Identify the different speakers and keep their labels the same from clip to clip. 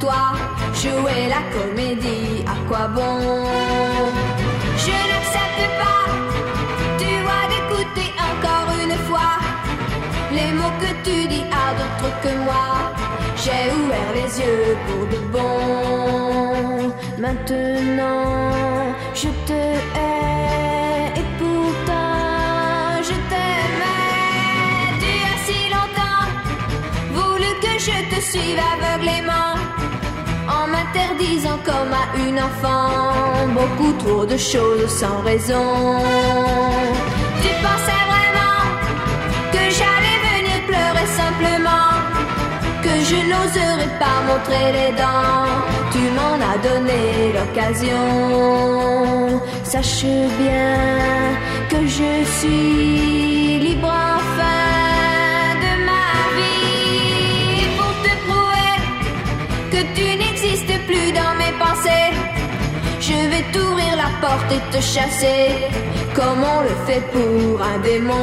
Speaker 1: Toi, jouer la comédie, à quoi bon? Je n'accepte pas, tu vois, d'écouter encore une fois les mots que tu dis à d'autres que moi. J'ai ouvert les yeux pour de bon. Maintenant, je te hais et pourtant je t'aimais. Tu as si longtemps voulu que je te suive aveuglément. En m'interdisant comme à une enfant beaucoup trop de choses sans raison. Tu pensais vraiment que j'allais venir pleurer simplement, que je n'oserais pas montrer les dents. Tu m'en as donné l'occasion. Sache bien que je suis libre enfin de ma vie pour te prouver que tu Je vais t'ouvrir la porte et te chasser comme on le fait pour un démon?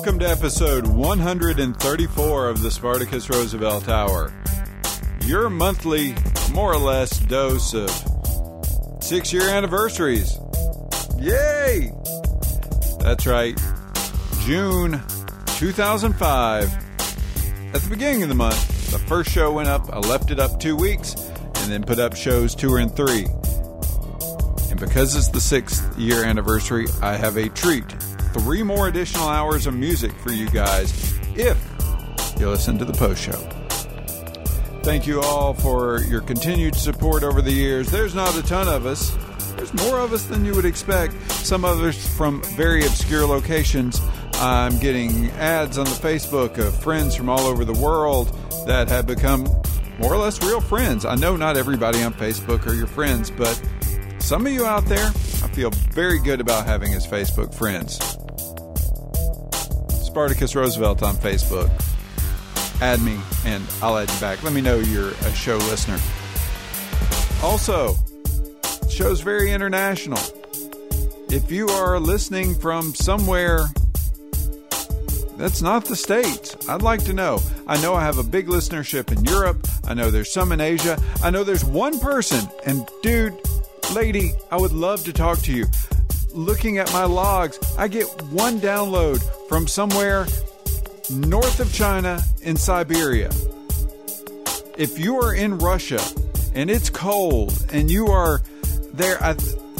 Speaker 2: Welcome to episode 134 of the Spartacus Roosevelt Hour. Your monthly, more or less, dose of six year anniversaries. Yay! That's right. June 2005. At the beginning of the month, the first show went up. I left it up two weeks and then put up shows two and three. And because it's the sixth year anniversary, I have a treat three more additional hours of music for you guys if you listen to the post show. Thank you all for your continued support over the years. There's not a ton of us. There's more of us than you would expect. Some others from very obscure locations. I'm getting ads on the Facebook of friends from all over the world that have become more or less real friends. I know not everybody on Facebook are your friends, but some of you out there, I feel very good about having as Facebook friends. Spartacus Roosevelt on Facebook. Add me and I'll add you back. Let me know you're a show listener. Also, show's very international. If you are listening from somewhere that's not the States, I'd like to know. I know I have a big listenership in Europe. I know there's some in Asia. I know there's one person, and dude, lady, I would love to talk to you looking at my logs, I get one download from somewhere north of China in Siberia. If you are in Russia and it's cold and you are there, I,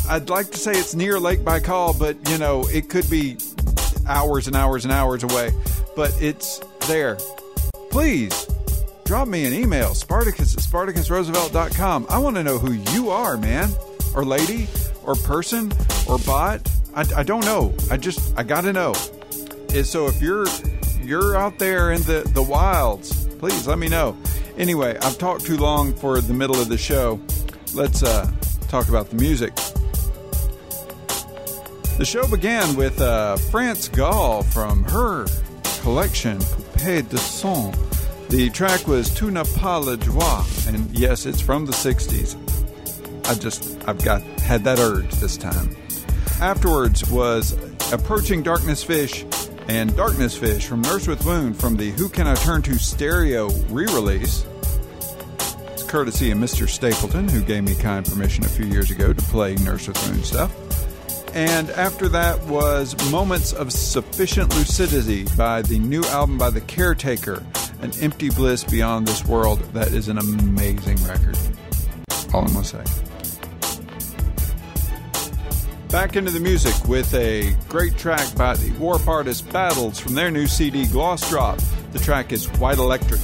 Speaker 2: I'd like to say it's near Lake Baikal, but you know, it could be hours and hours and hours away, but it's there. Please drop me an email, Spartacus at SpartacusRoosevelt.com. I want to know who you are, man or lady or person or bot. I, I don't know. I just I gotta know. So if you're you're out there in the the wilds, please let me know. Anyway, I've talked too long for the middle of the show. Let's uh, talk about the music. The show began with uh, France Gall from her collection Poupée de Son. The track was Tu n'as pas and yes, it's from the 60s. I just I've got had that urge this time. Afterwards was Approaching Darkness Fish and Darkness Fish from Nurse with Wound from the Who Can I Turn to stereo re-release. It's courtesy of Mr. Stapleton, who gave me kind permission a few years ago to play Nurse with Wound stuff. And after that was Moments of Sufficient Lucidity by the new album by The Caretaker, An Empty Bliss Beyond This World. That is an amazing record. All I'm going to say. Back into the music with a great track by the Warp Artist Battles from their new CD Gloss Drop. The track is White Electric.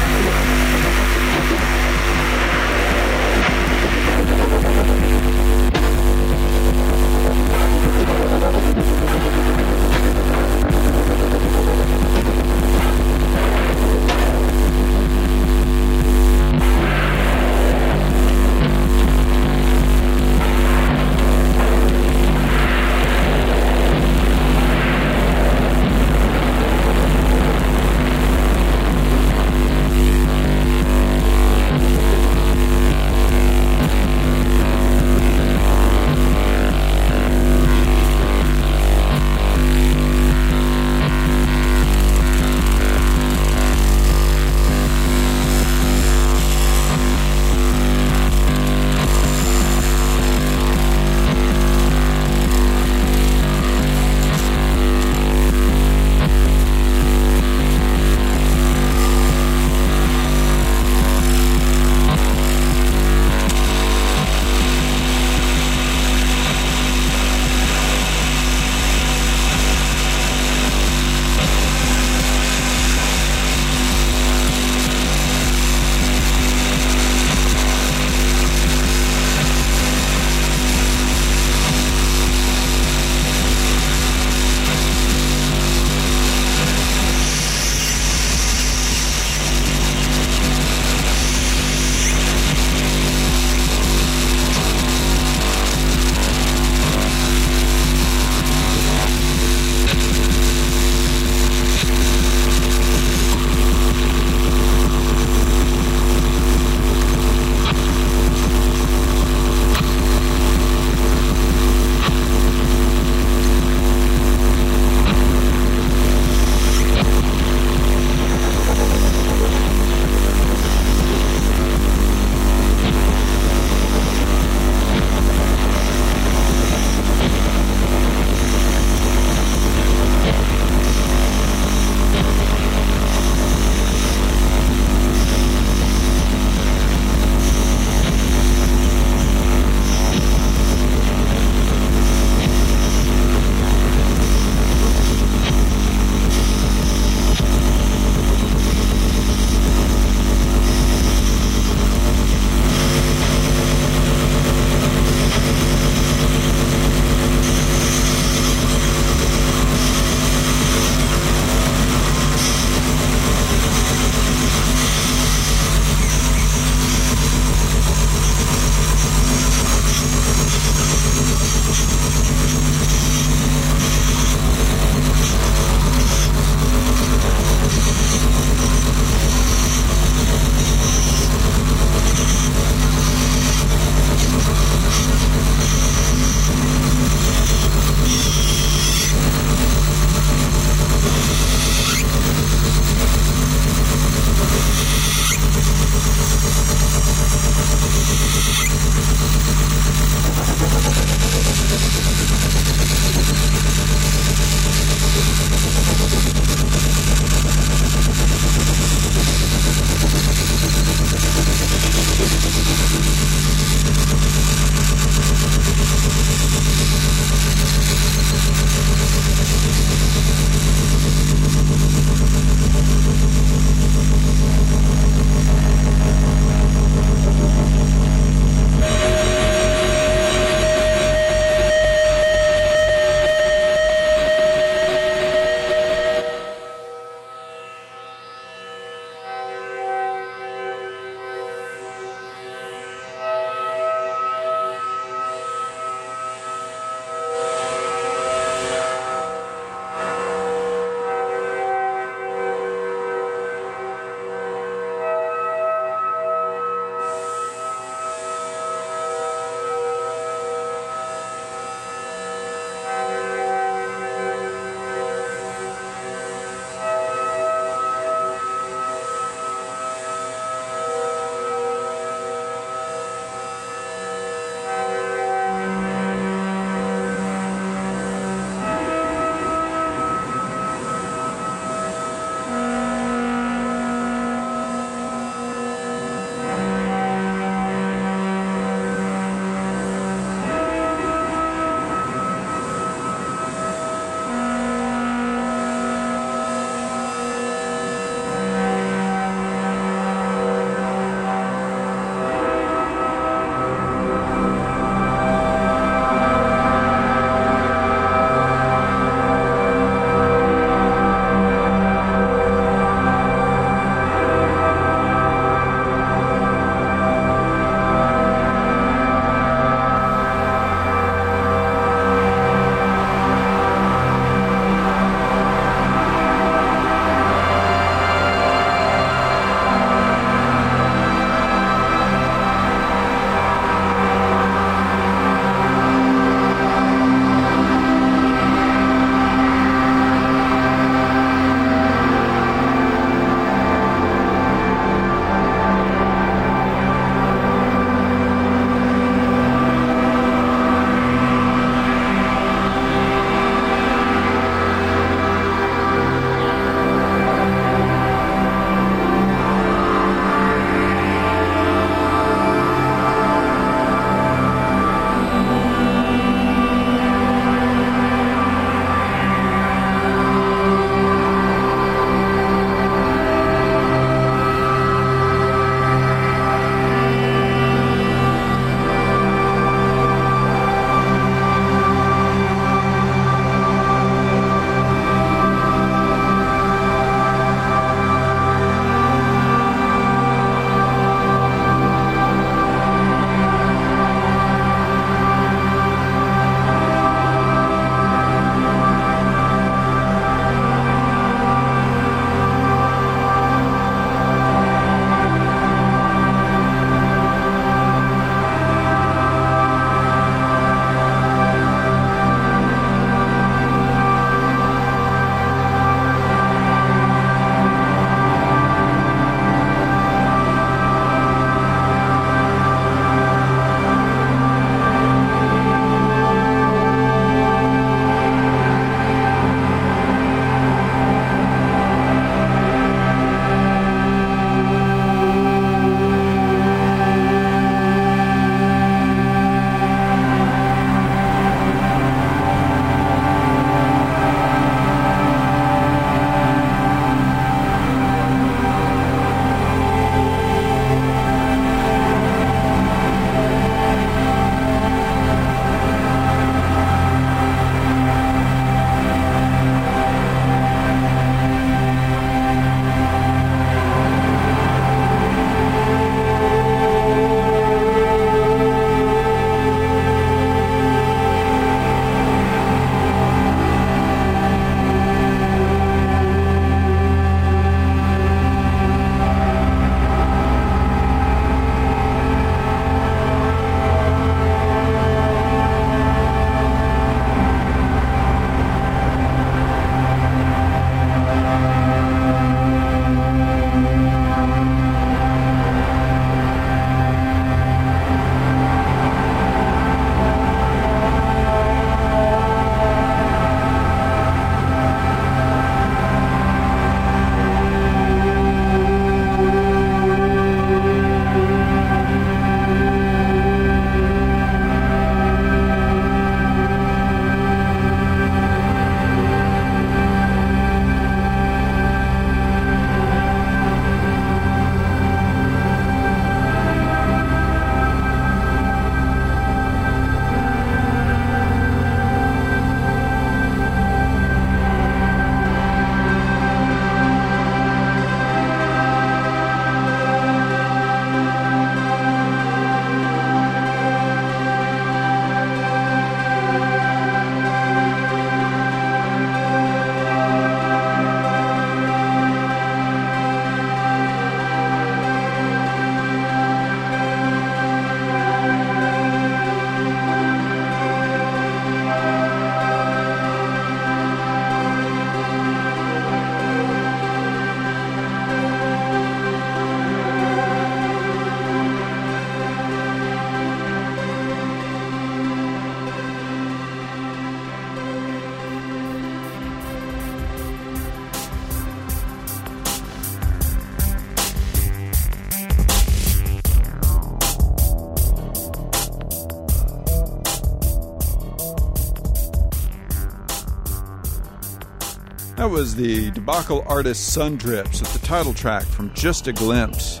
Speaker 3: That was the debacle artist Sun Drips with the title track from Just a Glimpse.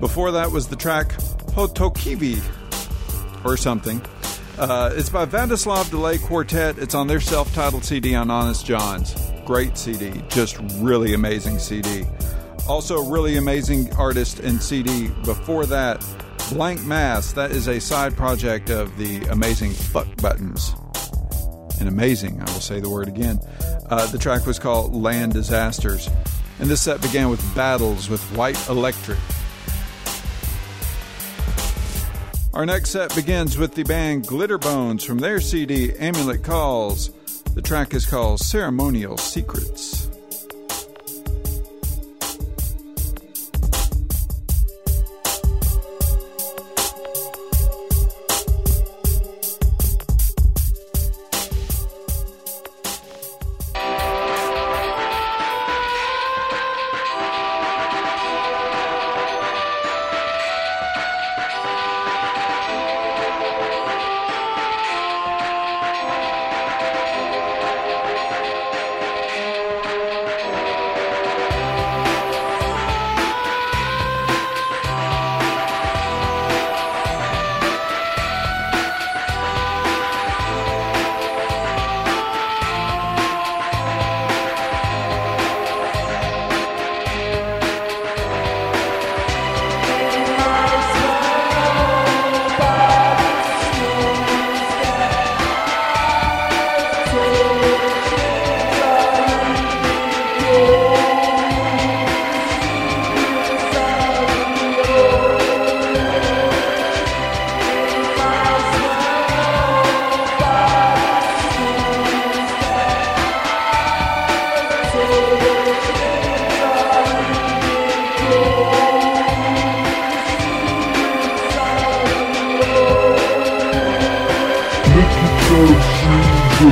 Speaker 3: Before that was the track Hohtokivi or something. Uh, it's by Vladislav Delay Quartet. It's on their self titled CD on Honest Jon's. Great CD, just really amazing CD. Also, really amazing artist and CD. Before that, Blank Mass. That is a side project of the amazing Fuck Buttons and amazing. I will say the word again. Uh, the track was called Land Disasters, and this set began with battles with White Electric. Our next set begins with the band Glitterbones from their CD Amulet Calls. The track is called Ceremonial Secrets.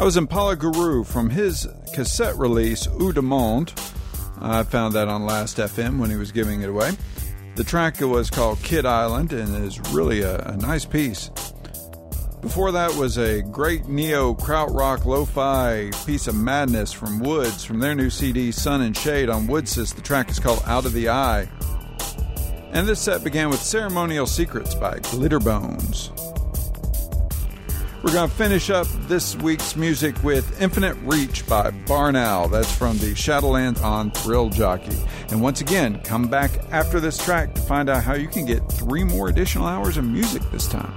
Speaker 2: I was Impala Guru from his cassette release, Ou de Monde. I found that on Last FM when he was giving it away. The track was called Kid Island and is really a, a nice piece. Before that was a great neo krautrock lo-fi piece of madness from Woods from their new CD Sun and Shade on Woodsist. The track is called Out of the Eye. And this set began with Ceremonial Secrets by Glitterbones. We're going to finish up this week's music with Infinite Reach by Barn Owl. That's from the Shadowlands on Thrill Jockey. And once again, come back after this track to find out how you can get three more additional hours of music this time.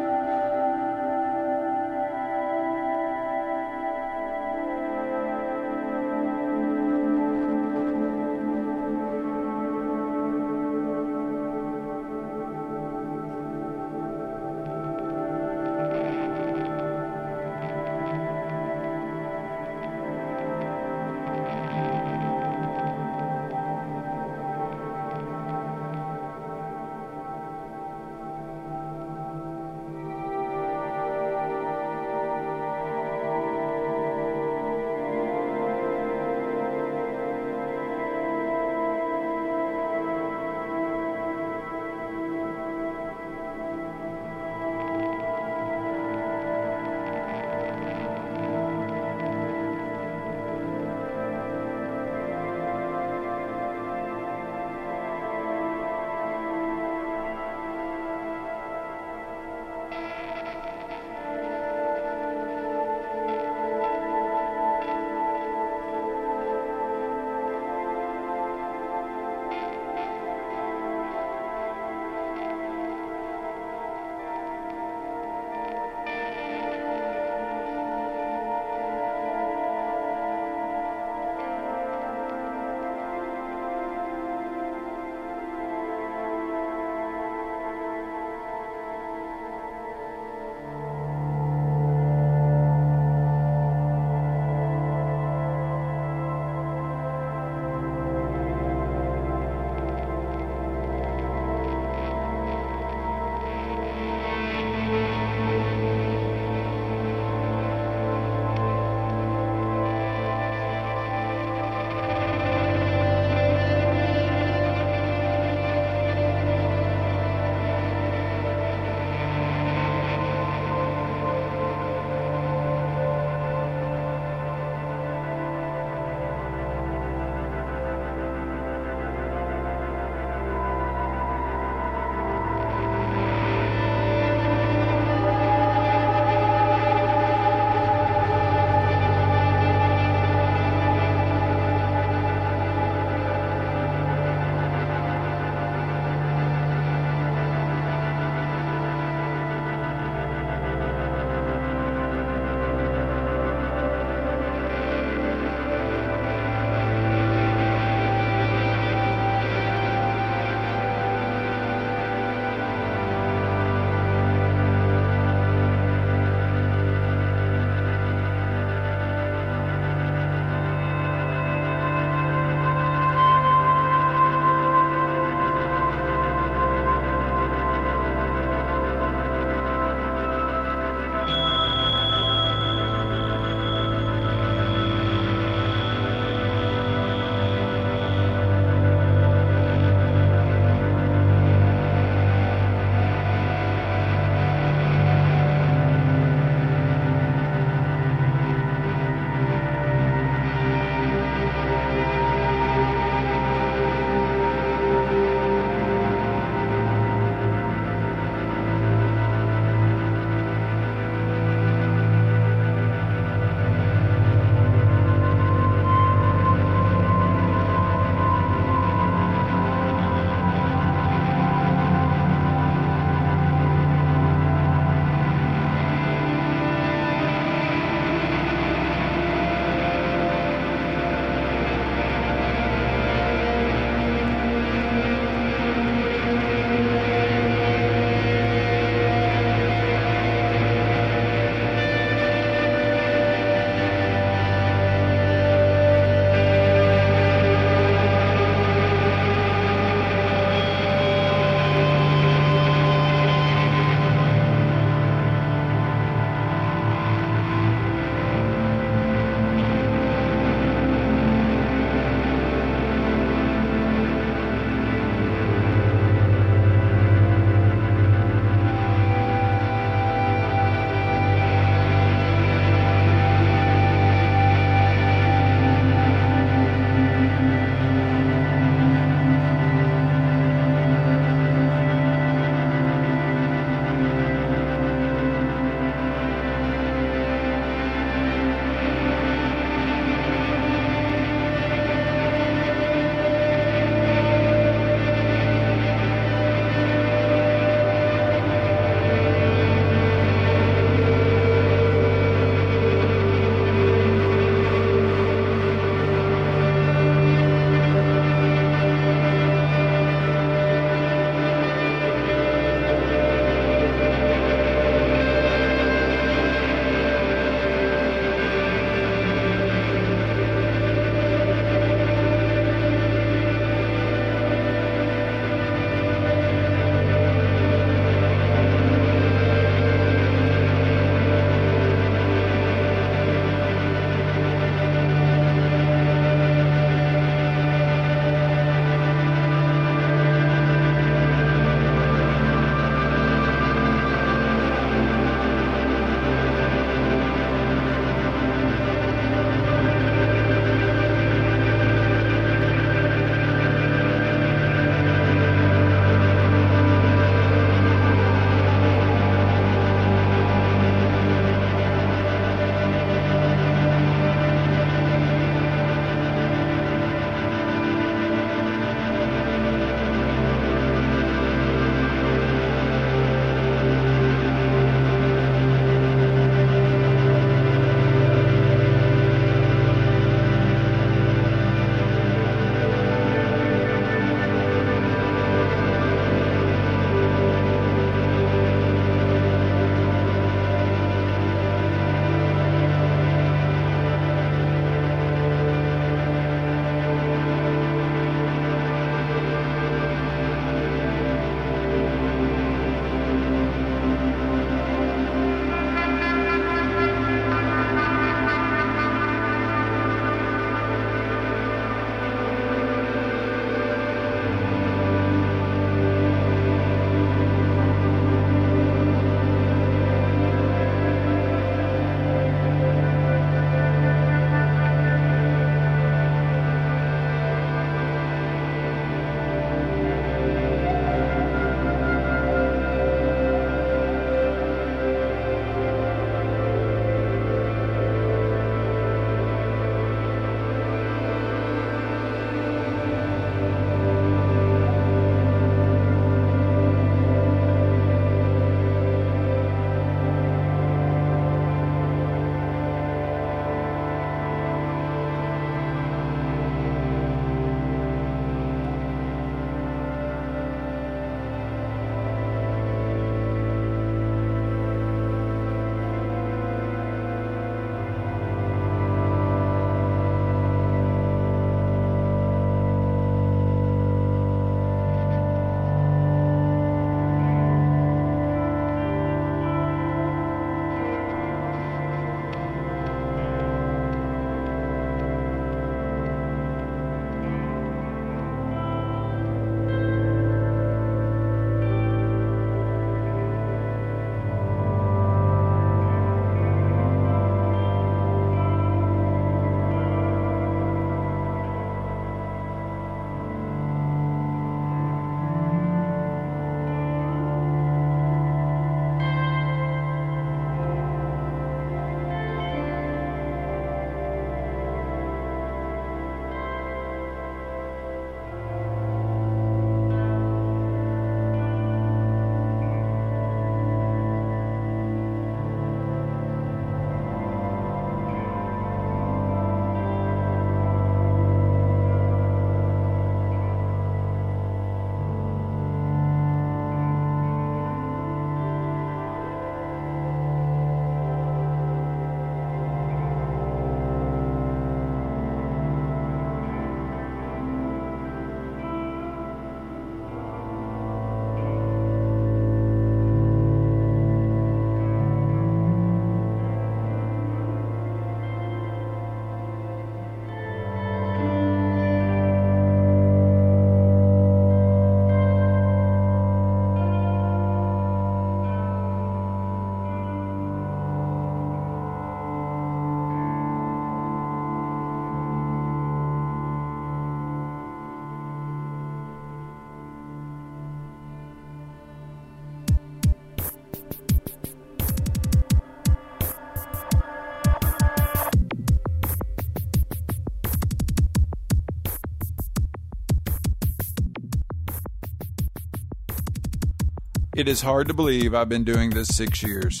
Speaker 2: It is hard to believe I've been doing this six years.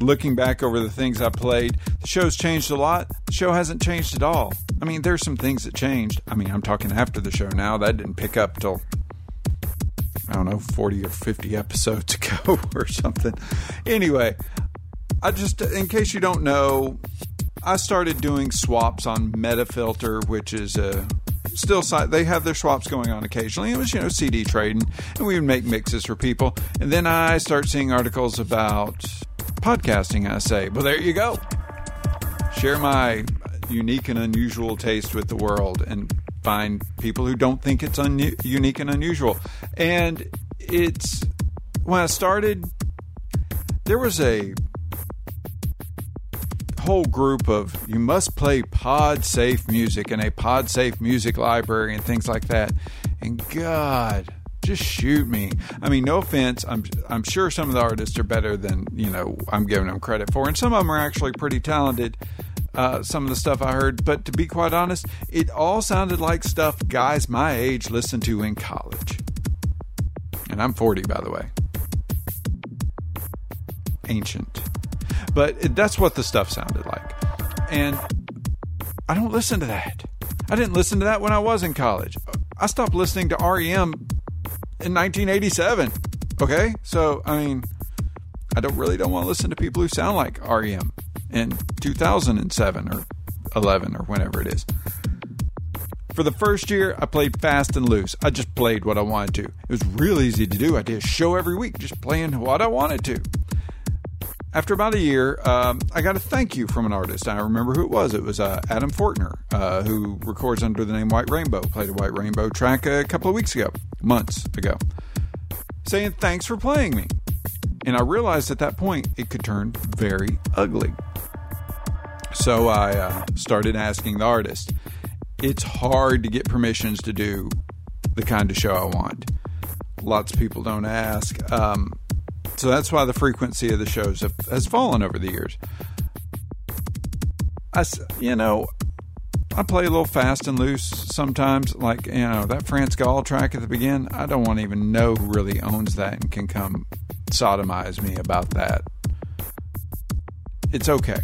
Speaker 2: Looking back over the things I played, the show's changed a lot. The show hasn't changed at all. I mean, there's some things that changed. I mean, I'm talking after the show now. That didn't pick up till I don't know, 40 or 50 episodes ago or something. Anyway, I just, in case you don't know, I started doing swaps on Metafilter, which is a still they have their swaps going on occasionally. It was you know CD trading, and we would make mixes for people. And then I start seeing articles about podcasting. I say, well, there you go. Share my unique and unusual taste with the world, and find people who don't think it's un- unique and unusual. And it's when I started, there was a whole group of you must play pod safe music in a pod safe music library and things like that. And God, just shoot me. I mean, no offense. I'm I'm sure some of the artists are better than you know I'm giving them credit for, and some of them are actually pretty talented uh, some of the stuff I heard, but to be quite honest, it all sounded like stuff guys my age listened to in college. And I'm 40, by the way. Ancient. But that's what the stuff sounded like. And I don't listen to that. I didn't listen to that when I was in college. I stopped listening to REM in 1987. Okay? So, I mean, I don't really don't want to listen to people who sound like REM in 2007 or 11 or whenever it is. For the first year, I played fast and loose. I just played what I wanted to. It was real easy to do. I did a show every week, just playing what I wanted to. After about a year, um, I got a thank you from an artist. I remember who it was. It was uh, Adam Forkner, uh, who records under the name White Rainbow. Played a White Rainbow track a couple of weeks ago, months ago, saying thanks for playing me. And I realized at that point it could turn very ugly. So I uh, started asking the artist. It's hard to get permissions to do the kind of show I want. Lots of people don't ask. Um, so that's why the frequency of the shows have, has fallen over the years. I, you know, I play a little fast and loose sometimes. Like, you know, that France Gall track at the beginning, I don't want to even know who really owns that and can come sodomize me about that. It's okay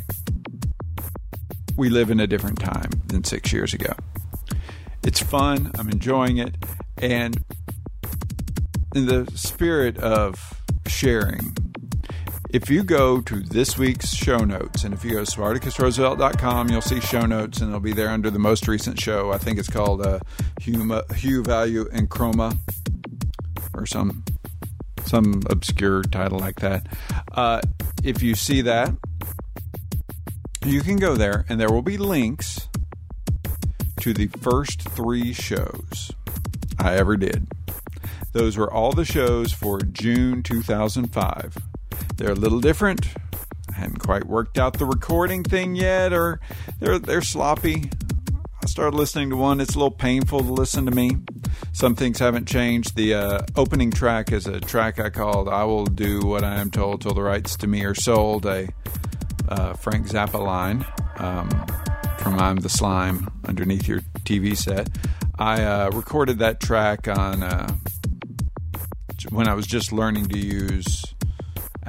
Speaker 2: we live in a different time than six years ago. It's fun. I'm enjoying it. And in the spirit of sharing, if you go to this week's show notes, and if you go to SpartacusRoosevelt.com, you'll see show notes, and they'll be there under the most recent show. I think it's called uh, Hue, Hue, Value, and Chroma, or some some obscure title like that. Uh, if you see that, you can go there, and there will be links to the first three shows I ever did. Those were all the shows for June 2005. They're a little different. I hadn't quite worked out the recording thing yet, or they're they're sloppy. I started listening to one. It's a little painful to listen to me. Some things haven't changed. The uh, opening track is a track I called "I Will Do What I Am Told Till the Rights to Me Are Sold." A uh, Frank Zappa line um, from I'm the Slime underneath your TV set. I uh, recorded that track on uh, when I was just learning to use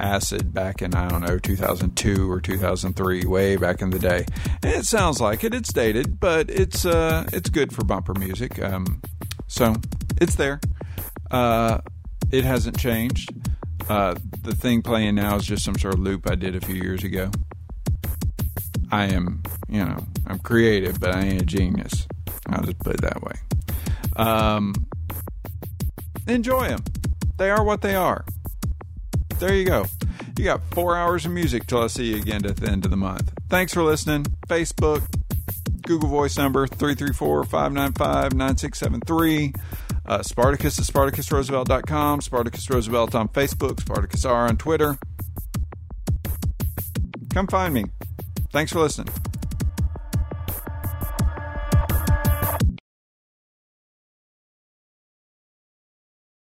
Speaker 2: acid back in I don't know 2002 or 2003, way back in the day. And it sounds like it. It's dated, but it's uh, it's good for bumper music. Um, so it's there. Uh, it hasn't changed. Uh, the thing playing now is just some sort of loop I did a few years ago. I am, you know, I'm creative, but I ain't a genius. I'll just put it that way. Um, enjoy them. They are what they are. There you go. You got four hours of music till I see you again at the end of the month. Thanks for listening. Facebook, Google Voice number 334 595 9673. Uh, Spartacus at SpartacusRoosevelt.com. Spartacus Roosevelt on Facebook. Spartacus R on Twitter. Come find me. Thanks for listening.